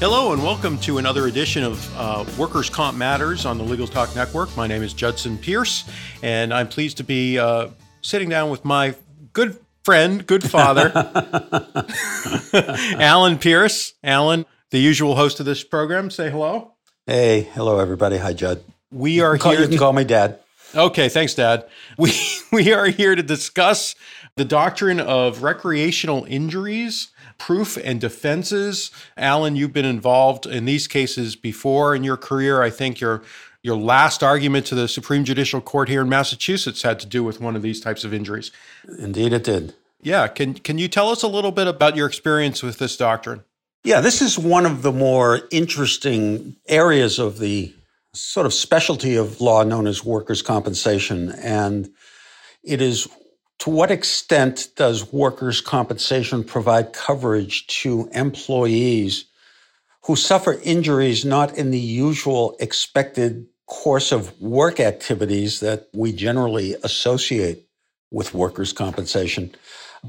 Hello, and welcome to another edition of uh, Workers' Comp Matters on the Legal Talk Network. My name is Judson Pierce, and I'm pleased to be uh, sitting down with my good friend, good father, Alan Pierce. Alan, the usual host of this program, say hello. Hey, hello, everybody. Hi, Judd. We are call, here. You can to, call me Dad. Okay, thanks, Dad. We we are here to discuss the doctrine of recreational injuries proof and defenses. Alan, you've been involved in these cases before in your career. I think your your last argument to the Supreme Judicial Court here in Massachusetts had to do with one of these types of injuries. Indeed, it did. Yeah, can can you tell us a little bit about your experience with this doctrine? Yeah, this is one of the more interesting areas of the sort of specialty of law known as workers' compensation. And it is to what extent does workers' compensation provide coverage to employees who suffer injuries not in the usual expected course of work activities that we generally associate with workers' compensation,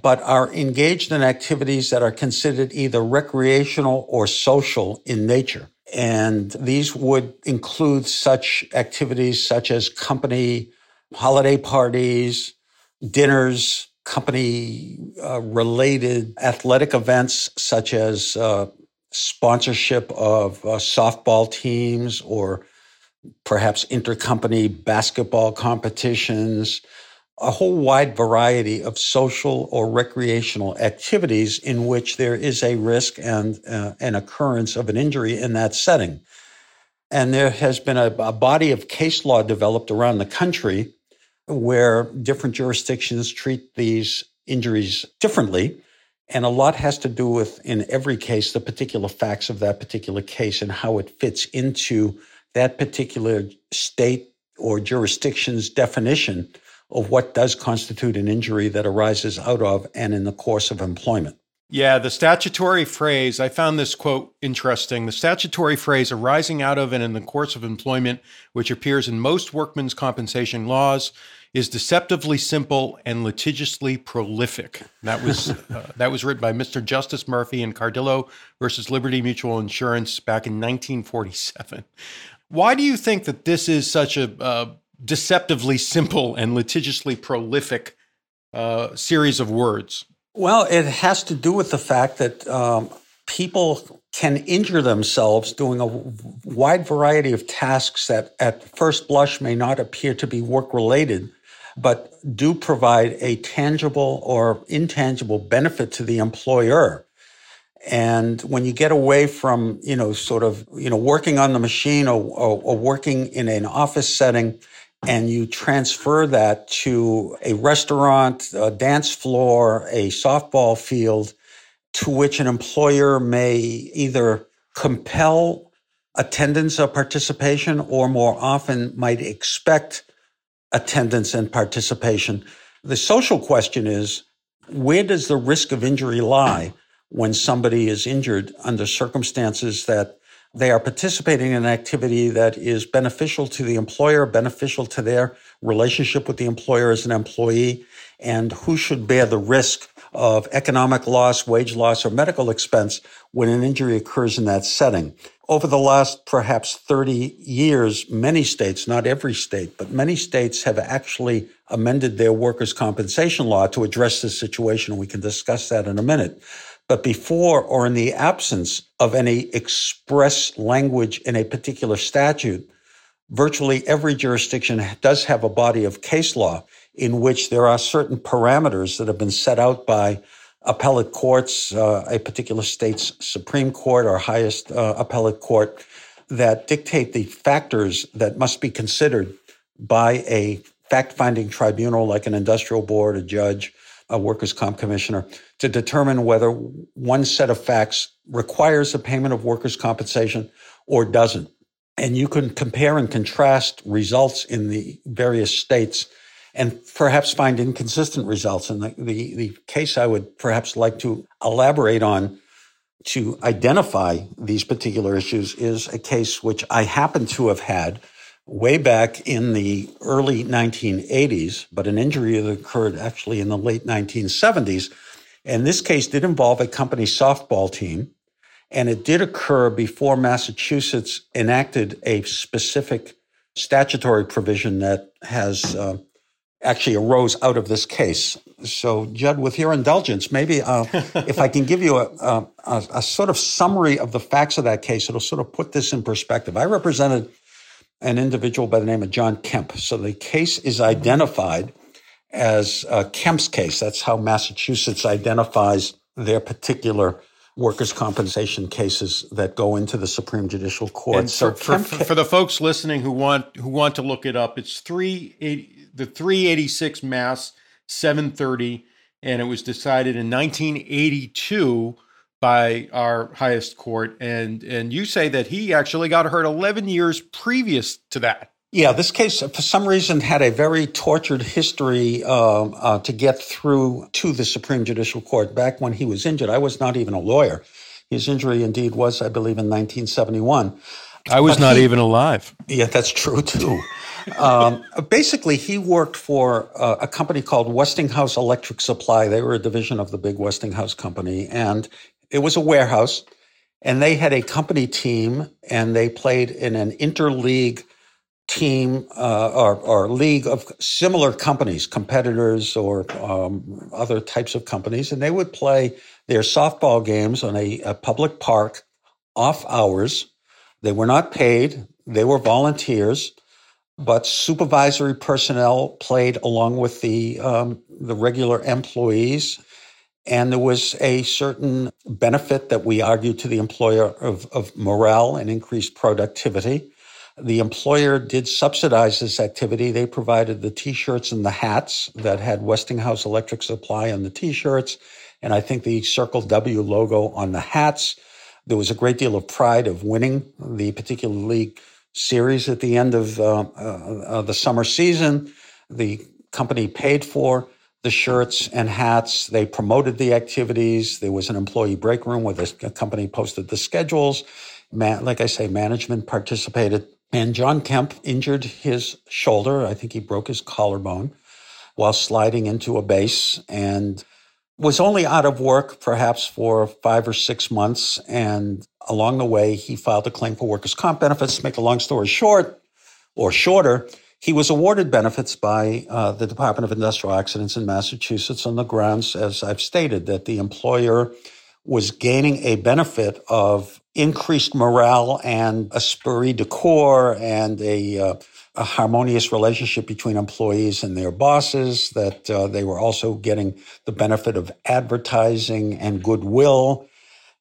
but are engaged in activities that are considered either recreational or social in nature? And these would include such activities such as company holiday parties, dinners, company uh, related athletic events such as uh, sponsorship of uh, softball teams or perhaps intercompany basketball competitions, a whole wide variety of social or recreational activities in which there is a risk and uh, an occurrence of an injury in that setting. And there has been a, a body of case law developed around the country where different jurisdictions treat these injuries differently. And a lot has to do with, in every case, the particular facts of that particular case and how it fits into that particular state or jurisdiction's definition of what does constitute an injury that arises out of and in the course of employment. Yeah, the statutory phrase, I found this quote interesting. The statutory phrase arising out of and in the course of employment, which appears in most workmen's compensation laws, is deceptively simple and litigiously prolific. That was uh, that was written by Mr. Justice Murphy in Cardillo versus Liberty Mutual Insurance back in 1947. Why do you think that this is such a uh, deceptively simple and litigiously prolific uh, series of words? Well, it has to do with the fact that um, people can injure themselves doing a wide variety of tasks that at first blush may not appear to be work related, but do provide a tangible or intangible benefit to the employer. And when you get away from, you know, sort of, you know, working on the machine or, or, or, working in an office setting, and you transfer that to a restaurant, a dance floor, a softball field, to which an employer may either compel attendance or participation, or more often might expect attendance and participation. The social question is where does the risk of injury lie when somebody is injured under circumstances that they are participating in an activity that is beneficial to the employer, beneficial to their relationship with the employer as an employee, and who should bear the risk of economic loss, wage loss, or medical expense when an injury occurs in that setting. Over the last perhaps 30 years, many states, not every state, but many states have actually amended their workers' compensation law to address this situation. We can discuss that in a minute. But before or in the absence of any express language in a particular statute, virtually every jurisdiction does have a body of case law in which there are certain parameters that have been set out by appellate courts, uh, a particular state's Supreme Court or highest uh, appellate court, that dictate the factors that must be considered by a fact finding tribunal like an industrial board, a judge, a workers' comp commissioner to determine whether one set of facts requires the payment of workers' compensation or doesn't. And you can compare and contrast results in the various states and perhaps find inconsistent results. And the, the, the case I would perhaps like to elaborate on to identify these particular issues is a case which I happen to have had way back in the early 1980s, but an injury that occurred actually in the late 1970s. And this case did involve a company softball team, and it did occur before Massachusetts enacted a specific statutory provision that has uh, actually arose out of this case. So, Judd, with your indulgence, maybe uh, if I can give you a, a, a, sort of summary of the facts of that case, it'll sort of put this in perspective. I represented an individual by the name of John Kemp. So the case is identified as Kemp's case. That's how Massachusetts identifies their particular workers' compensation cases that go into the Supreme Judicial Court. And so for, for, for, the folks listening who want who want to look it up, it's three the 386 Mass 730, and it was decided in 1982 by our highest court. And and you say that he actually got hurt 11 years previous to that. Yeah, this case, for some reason, had a very tortured history uh, uh, to get through to the Supreme Judicial Court. Back when he was injured, I was not even a lawyer. His injury, indeed, was, I believe, in 1971. I was but not he, even alive. Yeah, that's true too. Um, basically, he worked for uh, a company called Westinghouse Electric Supply. They were a division of the big Westinghouse company, and it was a warehouse. And they had a company team, and they played in an interleague team uh, or, or, league of similar companies, competitors or um, other types of companies, and they would play their softball games on a, a, public park off hours. They were not paid; they were volunteers, but supervisory personnel played along with the um, the regular employees. And there was a certain benefit that we argued to the employer of, of morale and increased productivity. The employer did subsidize this activity. They provided the t-shirts and the hats that had Westinghouse Electric Supply on the t-shirts. And I think the Circle W logo on the hats. There was a great deal of pride of winning the particular league series at the end of uh, uh, the summer season. The company paid for the shirts and hats. They promoted the activities. There was an employee break room where the company posted the schedules. Man, like I say, management participated. And John Kemp injured his shoulder. I think he broke his collarbone while sliding into a base and was only out of work perhaps for five or six months. And along the way, he filed a claim for workers' comp benefits. To make a long story short or shorter, he was awarded benefits by uh, the Department of Industrial Accidents in Massachusetts on the grounds, as I've stated, that the employer was gaining a benefit of increased morale and esprit de corps and a, uh, a harmonious relationship between employees and their bosses, that uh, they were also getting the benefit of advertising and goodwill.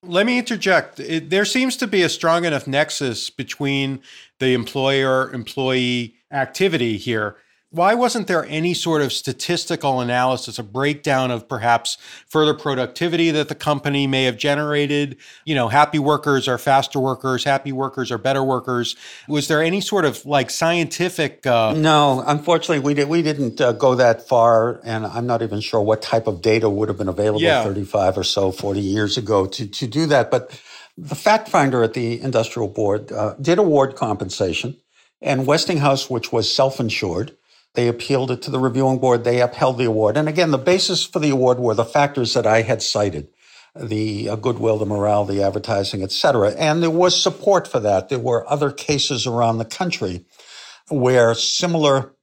Let me interject. It, there seems to be a strong enough nexus between the employer employee activity here why wasn't there any sort of statistical analysis, a breakdown of perhaps further productivity that the company may have generated? You know, happy workers are faster workers, happy workers are better workers. Was there any sort of like scientific? Uh... No, unfortunately, we did. We didn't uh, go that far, and I'm not even sure what type of data would have been available yeah. 35 or so, 40 years ago to to do that. But the fact finder at the industrial board uh, did award compensation, and Westinghouse, which was self-insured they appealed it to the reviewing board. They upheld the award. And again, the basis for the award were the factors that I had cited the uh, goodwill, the morale, the advertising, et cetera. And there was support for that. There were other cases around the country where similar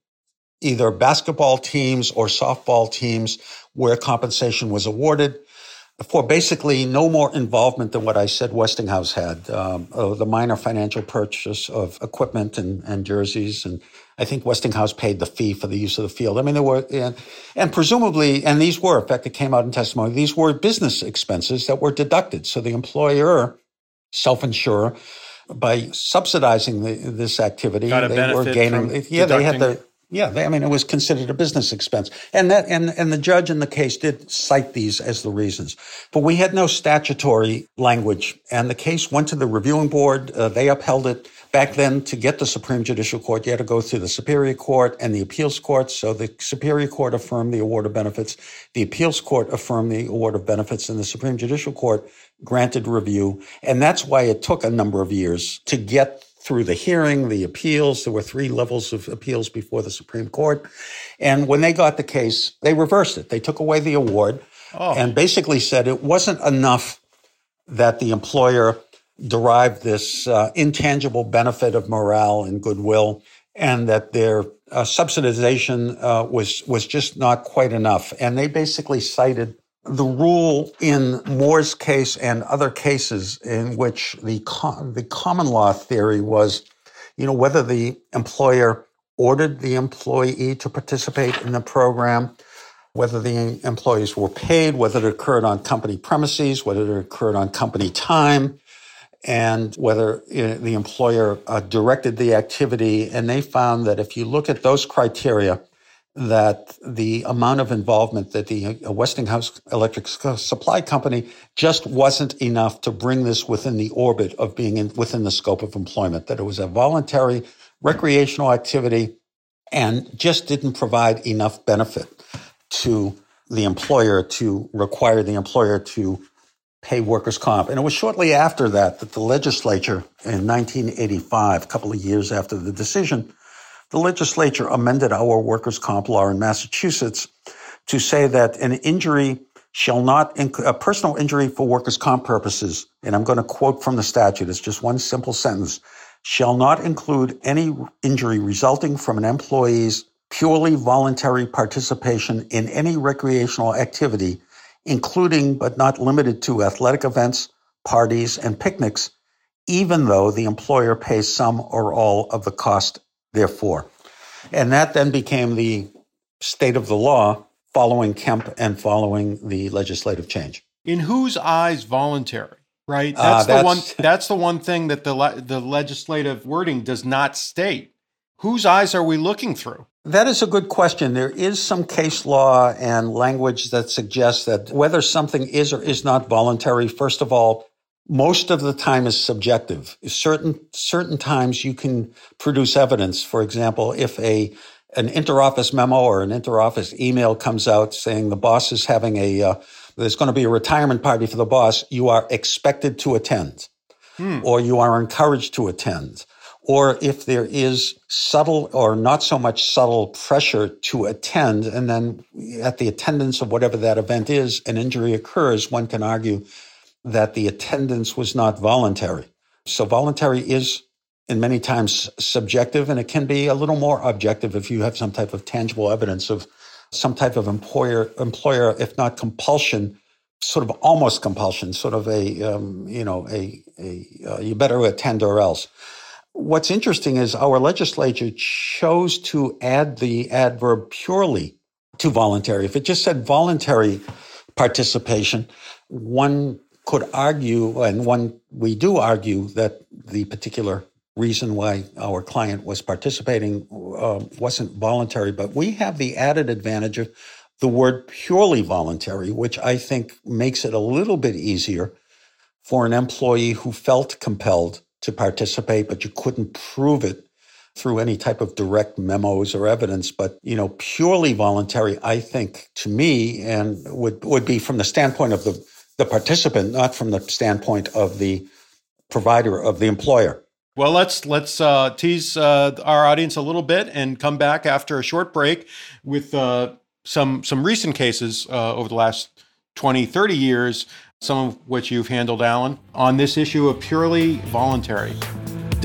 either basketball teams or softball teams where compensation was awarded for basically no more involvement than what I said Westinghouse had, um, uh, the minor financial purchase of equipment and, and jerseys and I think Westinghouse paid the fee for the use of the field. I mean, there were, and, and presumably, and these were, in fact, it came out in testimony, these were business expenses that were deducted. So the employer, self-insure, by subsidizing the, this activity, they were gaining, yeah, they had the, yeah, they, I mean, it was considered a business expense. And that, and, and the judge in the case did cite these as the reasons. But we had no statutory language and the case went to the reviewing board. Uh, they upheld it Back then, to get the Supreme Judicial Court, you had to go through the Superior Court and the Appeals Court. So the Superior Court affirmed the award of benefits. The Appeals Court affirmed the award of benefits, and the Supreme Judicial Court granted review. And that's why it took a number of years to get through the hearing, the appeals. There were three levels of appeals before the Supreme Court. And when they got the case, they reversed it. They took away the award oh. and basically said it wasn't enough that the employer derived this uh, intangible benefit of morale and goodwill, and that their uh, subsidization uh, was was just not quite enough. And they basically cited the rule in Moore's case and other cases in which the the common law theory was, you know, whether the employer ordered the employee to participate in the program, whether the employees were paid, whether it occurred on company premises, whether it occurred on company time, and whether the employer uh, directed the activity. And they found that if you look at those criteria, that the amount of involvement that the uh, Westinghouse Electric Supply Company just wasn't enough to bring this within the orbit of being in, within the scope of employment, that it was a voluntary recreational activity and just didn't provide enough benefit to the employer to require the employer to pay workers' comp. And it was shortly after that that the legislature in 1985, a couple of years after the decision, the legislature amended our workers' comp law in Massachusetts to say that an injury shall not, a personal injury for workers' comp purposes, and I'm going to quote from the statute, it's just one simple sentence, shall not include any injury resulting from an employee's purely voluntary participation in any recreational activity including but not limited to athletic events, parties, and picnics, even though the employer pays some or all of the cost therefore. And that then became the state of the law following Kemp and following the legislative change. In whose eyes voluntary? Right. That's, uh, that's the one. That's the one thing that the le- the legislative wording does not state. Whose eyes are we looking through? That is a good question. There is some case law and language that suggests that whether something is or is not voluntary, first of all, most of the time is subjective. Certain certain times you can produce evidence. For example, if a an interoffice memo or an interoffice email comes out saying the boss is having a uh, there's going to be a retirement party for the boss, you are expected to attend, hmm. or you are encouraged to attend or if there is subtle or not so much subtle pressure to attend, and then at the attendance of whatever that event is, an injury occurs, one can argue that the attendance was not voluntary. So voluntary is in many times subjective, and it can be a little more objective if you have some type of tangible evidence of some type of employer, employer, if not compulsion, sort of almost compulsion, sort of a, um, you know, a, a uh, you better attend or else. What's interesting is our legislature chose to add the adverb purely to voluntary. If it just said voluntary participation, one could argue, and one we do argue that the particular reason why our client was participating uh, wasn't voluntary, but we have the added advantage of the word purely voluntary, which I think makes it a little bit easier for an employee who felt compelled to participate, but you couldn't prove it through any type of direct memos or evidence. But, you know, purely voluntary, I think to me, and would, would be from the standpoint of the, the participant, not from the standpoint of the provider of the employer. Well, let's let's uh, tease uh, our audience a little bit and come back after a short break with uh, some some recent cases uh, over the last 20, 30 years some of which you've handled, Alan, on this issue of purely voluntary.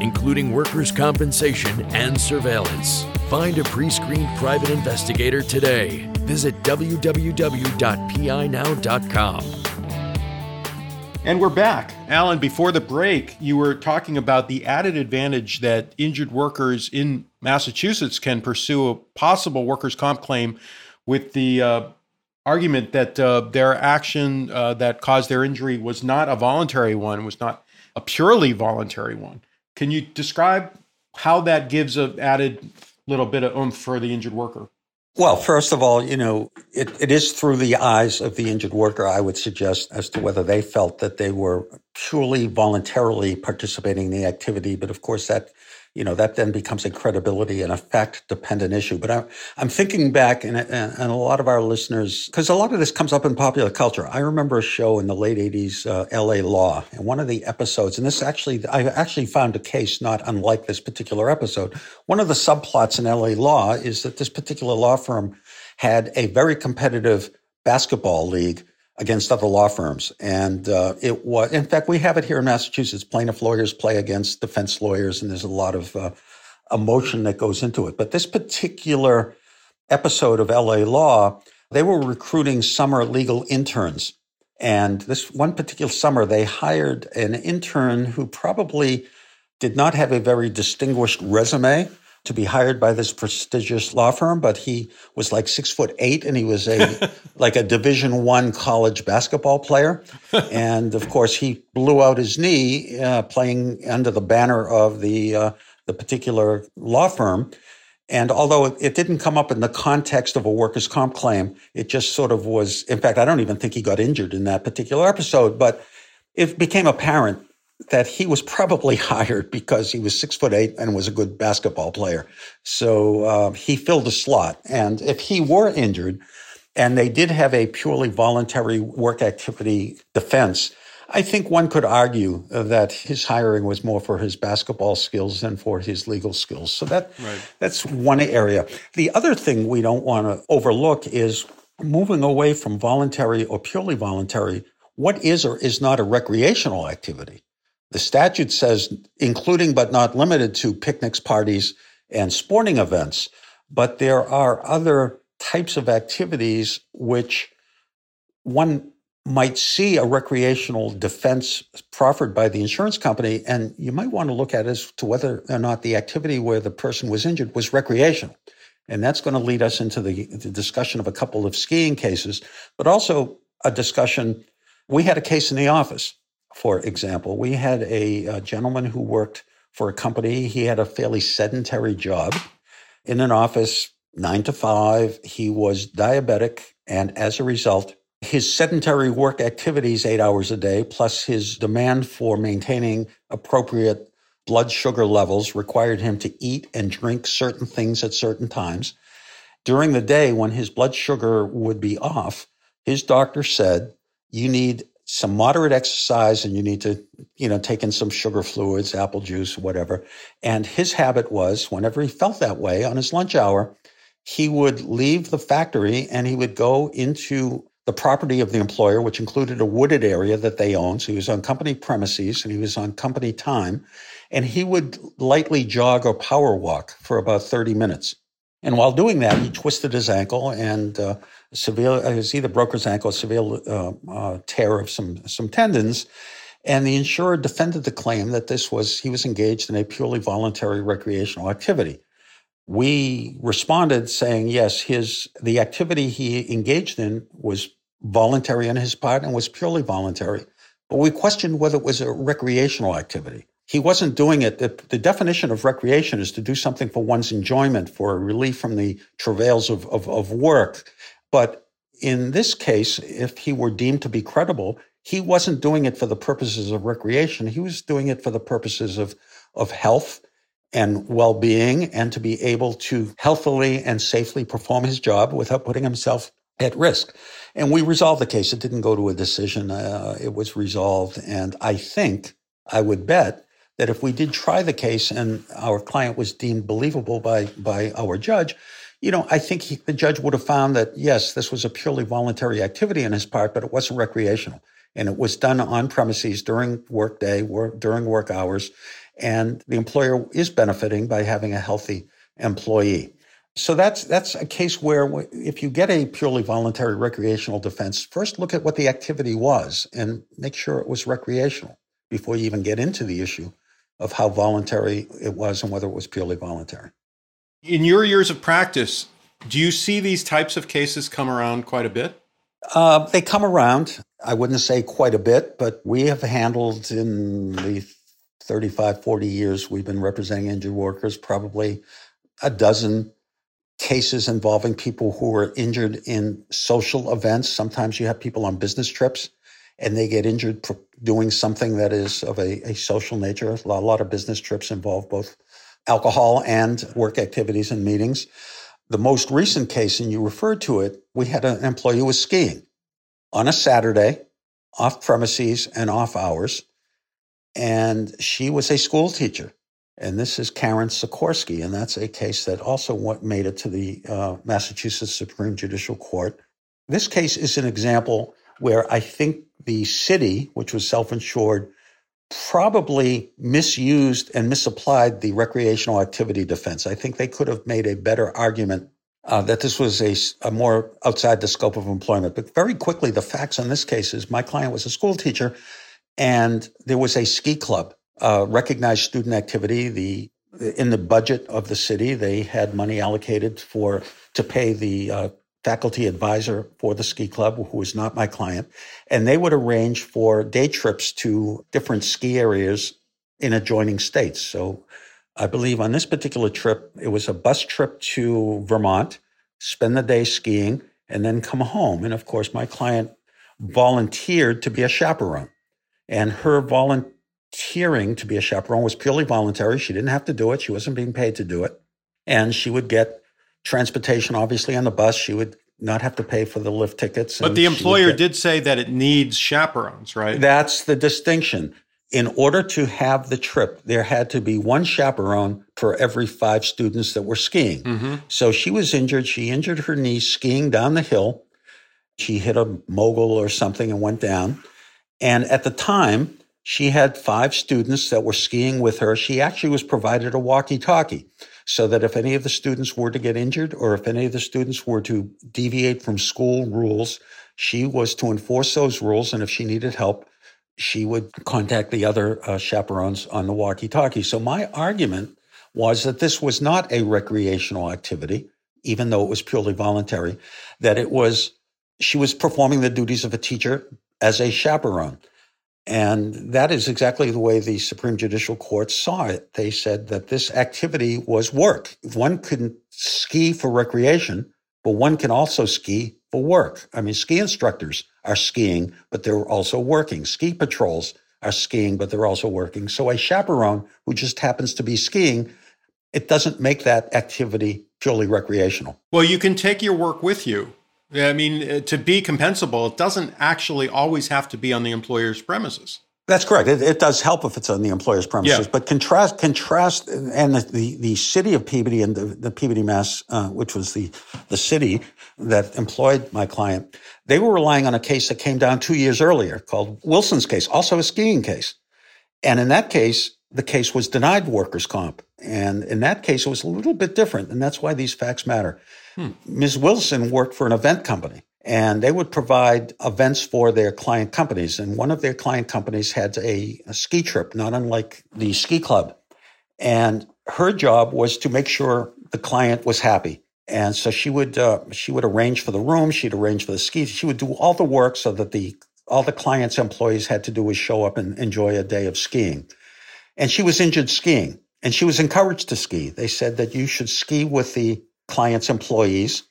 including workers' compensation and surveillance. Find a pre screened private investigator today. Visit www.pinow.com. And we're back. Alan, before the break, you were talking about the added advantage that injured workers in Massachusetts can pursue a possible workers' comp claim with the uh, argument that uh, their action uh, that caused their injury was not a voluntary one, was not a purely voluntary one. Can you describe how that gives a added little bit of oomph for the injured worker? Well, first of all, you know, it, it is through the eyes of the injured worker, I would suggest, as to whether they felt that they were purely voluntarily participating in the activity. But of course, that you know, that then becomes a credibility and a fact dependent issue. But I'm, I'm thinking back and, and a lot of our listeners, because a lot of this comes up in popular culture. I remember a show in the late 80s, uh, LA Law, and one of the episodes, and this actually, I actually found a case not unlike this particular episode. One of the subplots in LA Law is that this particular law firm had a very competitive basketball league against other law firms. And uh, it was, in fact, we have it here in Massachusetts. Plaintiff lawyers play against defense lawyers, and there's a lot of uh, emotion that goes into it. But this particular episode of LA Law, they were recruiting summer legal interns. And this one particular summer, they hired an intern who probably did not have a very distinguished resume to be hired by this prestigious law firm, but he was like six foot eight and he was a like a division one college basketball player. and of course he blew out his knee uh, playing under the banner of the uh, the particular law firm. And although it didn't come up in the context of a workers' comp claim, it just sort of was. In fact, I don't even think he got injured in that particular episode, but it became apparent that he was probably hired because he was six foot eight and was a good basketball player. So uh, he filled a slot. And if he were injured, and they did have a purely voluntary work activity defense, I think one could argue that his hiring was more for his basketball skills than for his legal skills. So that right. that's one area. The other thing we don't want to overlook is moving away from voluntary or purely voluntary. What is or is not a recreational activity? The statute says, including but not limited to picnics, parties, and sporting events. But there are other types of activities which one might see a recreational defense proffered by the insurance company, and you might want to look at as to whether or not the activity where the person was injured was recreational. And that's going to lead us into the, the discussion of a couple of skiing cases, but also a discussion. We had a case in the office for example, we had a, a gentleman who worked for a company. He had a fairly sedentary job in an office, nine to five. He was diabetic. And as a result, his sedentary work activities, eight hours a day, plus his demand for maintaining appropriate blood sugar levels required him to eat and drink certain things at certain times. During the day, when his blood sugar would be off, his doctor said, You need some moderate exercise and you need to, you know, take in some sugar fluids, apple juice, whatever. And his habit was whenever he felt that way on his lunch hour, he would leave the factory and he would go into the property of the employer, which included a wooded area that they owned. So he was on company premises and he was on company time. And he would lightly jog or power walk for about 30 minutes. And while doing that, he twisted his ankle and uh, severe, it was either broke his ankle, severe uh, uh, tear of some, some tendons. And the insurer defended the claim that this was, he was engaged in a purely voluntary recreational activity. We responded saying, yes, his, the activity he engaged in was voluntary on his part and was purely voluntary. But we questioned whether it was a recreational activity. He wasn't doing it. The, the, definition of recreation is to do something for one's enjoyment, for relief from the travails of, of, of work. But in this case, if he were deemed to be credible, he wasn't doing it for the purposes of recreation. He was doing it for the purposes of, of health and well being and to be able to healthily and safely perform his job without putting himself at risk. And we resolved the case. It didn't go to a decision. Uh, it was resolved. And I think, I would bet, that if we did try the case and our client was deemed believable by, by our judge, you know, I think he, the judge would have found that, yes, this was a purely voluntary activity on his part, but it wasn't recreational. And it was done on premises during workday, work, during work hours. And the employer is benefiting by having a healthy employee. So that's that's a case where if you get a purely voluntary recreational defense, first look at what the activity was and make sure it was recreational before you even get into the issue of how voluntary it was and whether it was purely voluntary. In your years of practice, do you see these types of cases come around quite a bit? Uh, they come around. I wouldn't say quite a bit, but we have handled in the 35, 40 years we've been representing injured workers probably a dozen cases involving people who were injured in social events. Sometimes you have people on business trips and they get injured doing something that is of a, a social nature. A lot, a lot of business trips involve both alcohol and work activities and meetings. The most recent case, and you referred to it, we had an employee who was skiing on a Saturday, off premises and off hours. And she was a school teacher. And this is Karen Sikorski, and that's a case that also what made it to the uh, Massachusetts Supreme Judicial Court. This case is an example where I think the city, which was self insured, probably misused and misapplied the recreational activity defense. I think they could have made a better argument uh, that this was a, a, more outside the scope of employment. But very quickly, the facts on this case is my client was a school teacher, and there was a ski club uh, recognized student activity. The in the budget of the city, they had money allocated for to pay the uh, faculty advisor for the ski club, who was not my client, and they would arrange for day trips to different ski areas in adjoining states. So, I believe on this particular trip, it was a bus trip to Vermont, spend the day skiing, and then come home. And of course, my client volunteered to be a chaperone, and her volunteering to be a chaperone was purely voluntary. She didn't have to do it. She wasn't being paid to do it. And she would get transportation, obviously, on the bus. She would not have to pay for the lift tickets. But the employer get, did say that it needs chaperones, right? That's the distinction. In order to have the trip, there had to be one chaperone for every five students that were skiing. Mm-hmm. So she was injured. She injured her knee skiing down the hill. She hit a mogul or something and went down. And at the time, she had five students that were skiing with her. She actually was provided a walkie talkie so that if any of the students were to get injured or if any of the students were to deviate from school rules, she was to enforce those rules. And if she needed help, she would contact the other uh, chaperones on the walkie talkie. So my argument was that this was not a recreational activity, even though it was purely voluntary, that it was, she was performing the duties of a teacher as a chaperone. And that is exactly the way the Supreme Judicial Court saw it. They said that this activity was work. One can ski for recreation, but one can also ski for work. I mean, ski instructors are skiing, but they're also working. Ski patrols are skiing, but they're also working. So a chaperone who just happens to be skiing, it doesn't make that activity purely recreational. Well, you can take your work with you. I mean, uh, to be compensable, it doesn't actually always have to be on the employer's premises. That's correct. It, it does help if it's on the employer's premises, yeah. but contrast, contrast, and the, the, the, city of Peabody and the, the Peabody, Mass, uh, which was the, the city that employed my client, they were relying on a case that came down two years earlier called Wilson's case, also a skiing case. And in that case, the case was denied workers' comp. And in that case, it was a little bit different. And that's why these facts matter. Hmm. Ms. Wilson worked for an event company and they would provide events for their client companies. And one of their client companies had a, a, ski trip, not unlike the ski club. And her job was to make sure the client was happy. And so she would uh, she would arrange for the room, she'd arrange for the skis, she would do all the work so that the all the client's employees had to do was show up and enjoy a day of skiing. And she was injured skiing, and she was encouraged to ski. They said that you should ski with the client's employees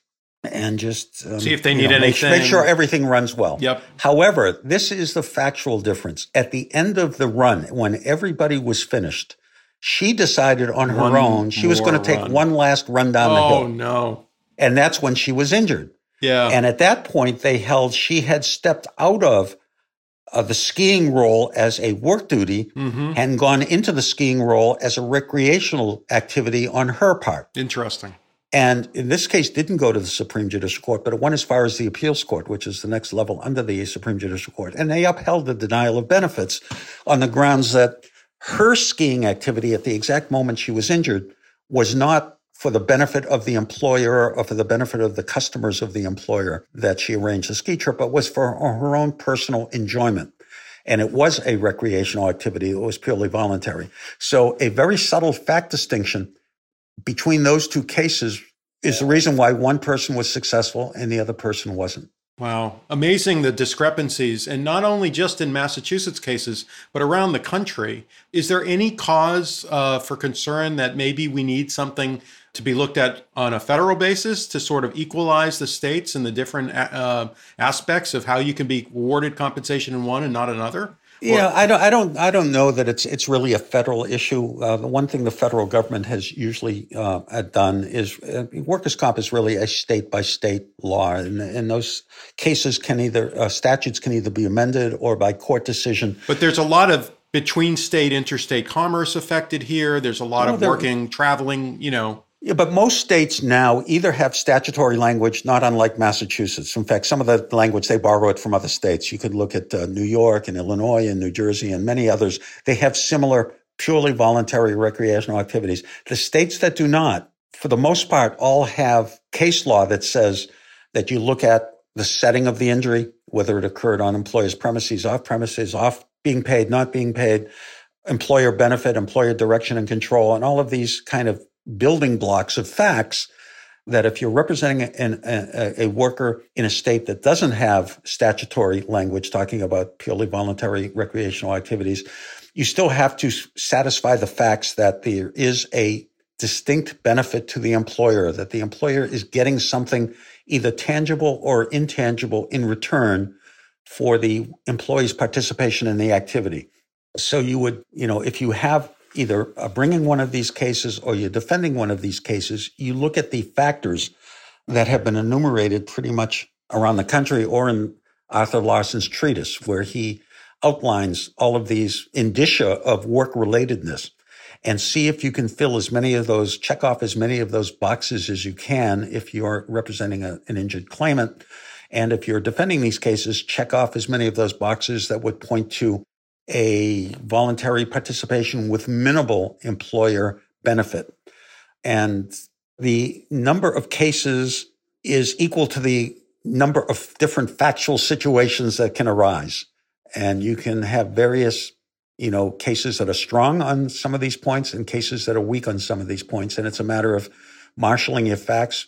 and just um, see if they need know, anything. Make, make, sure everything runs well. Yep. However, this is the factual difference. At the end of the run, when everybody was finished, she decided on her one own she was going to take one last run down oh, the hill. Oh no! And that's when she was injured. Yeah. And at that point, they held she had stepped out of uh, the skiing role as a work duty mm-hmm. and gone into the skiing role as a recreational activity on her part. Interesting. And in this case, didn't go to the Supreme Judicial Court, but it went as far as the appeals court, which is the next level under the Supreme Judicial Court. And they upheld the denial of benefits on the grounds that her skiing activity at the exact moment she was injured was not for the benefit of the employer or for the benefit of the customers of the employer that she arranged the ski trip, but was for her own personal enjoyment. And it was a recreational activity. It was purely voluntary. So a very subtle fact distinction between those two cases is the reason why one person was successful and the other person wasn't. Wow. Amazing the discrepancies, and not only just in Massachusetts cases, but around the country. Is there any cause uh, for concern that maybe we need something to be looked at on a federal basis to sort of equalize the states and the different uh, aspects of how you can be awarded compensation in one and not another? Yeah, I don't, I don't, I don't know that it's it's really a federal issue. Uh, the one thing the federal government has usually uh, done is uh, workers' comp is really a state by state law, and, and those cases can either uh, statutes can either be amended or by court decision. But there's a lot of between state interstate commerce affected here. There's a lot of working, traveling, you know. Yeah, but most states now either have statutory language, not unlike Massachusetts. In fact, some of the language they borrow it from other states. You could look at uh, New York and Illinois and New Jersey and many others. They have similar purely voluntary recreational activities. The states that do not, for the most part, all have case law that says that you look at the setting of the injury, whether it occurred on employer's premises, off premises, off being paid, not being paid, employer benefit, employer direction and control, and all of these kind of building blocks of facts that if you're representing an, a, a, worker in a state that doesn't have statutory language talking about purely voluntary recreational activities, you still have to satisfy the facts that there is a distinct benefit to the employer, that the employer is getting something either tangible or intangible in return for the employee's participation in the activity. So you would, you know, if you have either uh, bringing one of these cases or you're defending one of these cases, you look at the factors that have been enumerated pretty much around the country or in Arthur Larson's treatise, where he outlines all of these indicia of work relatedness and see if you can fill as many of those, check off as many of those boxes as you can if you're representing a, an injured claimant. And if you're defending these cases, check off as many of those boxes that would point to a voluntary participation with minimal employer benefit. And the number of cases is equal to the number of different factual situations that can arise. And you can have various, you know, cases that are strong on some of these points and cases that are weak on some of these points. And it's a matter of marshaling your facts,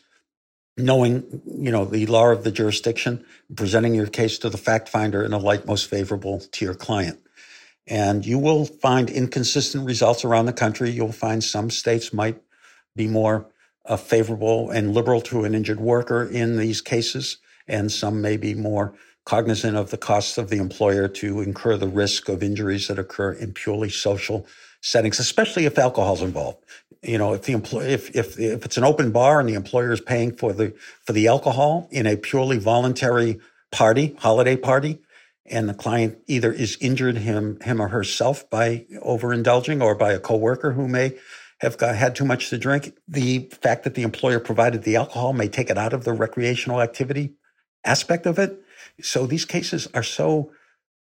knowing, you know, the law of the jurisdiction, presenting your case to the fact finder in a light most favorable to your client. And you will find inconsistent results around the country. You'll find some states might be more uh, favorable and liberal to an injured worker in these cases, and some may be more cognizant of the costs of the employer to incur the risk of injuries that occur in purely social settings, especially if alcohol is involved. You know, if the employer, if, if, if it's an open bar and the employer is paying for the, for the alcohol in a purely voluntary party, holiday party, and the client either is injured him him or herself by overindulging or by a coworker who may have got, had too much to drink. The fact that the employer provided the alcohol may take it out of the recreational activity aspect of it. So these cases are so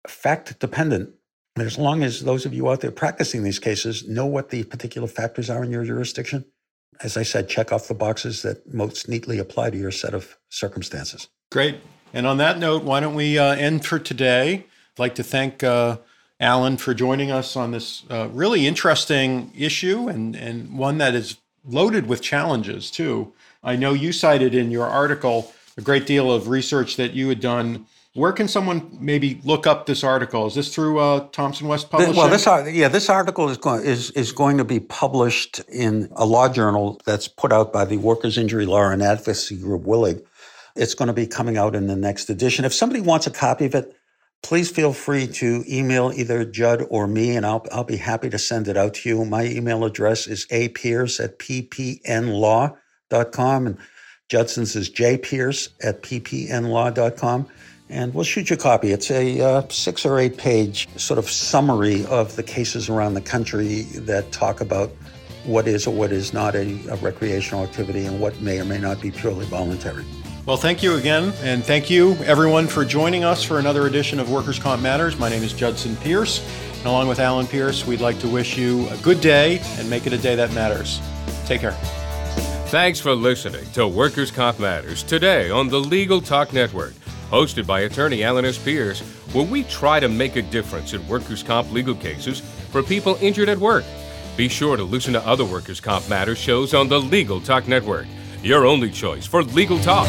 fact dependent. And as long as those of you out there practicing these cases know what the particular factors are in your jurisdiction as i said check off the boxes that most neatly apply to your set of circumstances. Great and on that note, why don't we uh, end for today? I'd like to thank uh, Alan for joining us on this uh, really interesting issue and, and one that is loaded with challenges, too. I know you cited in your article a great deal of research that you had done. Where can someone maybe look up this article? Is this through uh, Thomson West Publishing? Well, this yeah, this article is going is is going to be published in a law journal that's put out by the Workers Injury Law and Advocacy Group WILIG. It's going to be coming out in the next edition. If somebody wants a copy of it, please feel free to email either Judd or me, and I'll, I'll be happy to send it out to you. My email address is apierce at ppnlaw.com, and Judson's is jpierce at ppnlaw.com. And we'll shoot you a copy. It's a uh, six or eight page sort of summary of the cases around the country that talk about what is or what is not a, a recreational activity and what may or may not be purely voluntary. Well, thank you again, and thank you everyone for joining us for another edition of Workers' Comp Matters. My name is Judson Pierce, and along with Alan Pierce, we'd like to wish you a good day and make it a day that matters. Take care. Thanks for listening to Workers' Comp Matters today on the Legal Talk Network, hosted by attorney Alan S. Pierce, where we try to make a difference in workers' comp legal cases for people injured at work. Be sure to listen to other Workers' Comp Matters shows on the Legal Talk Network, your only choice for legal talk.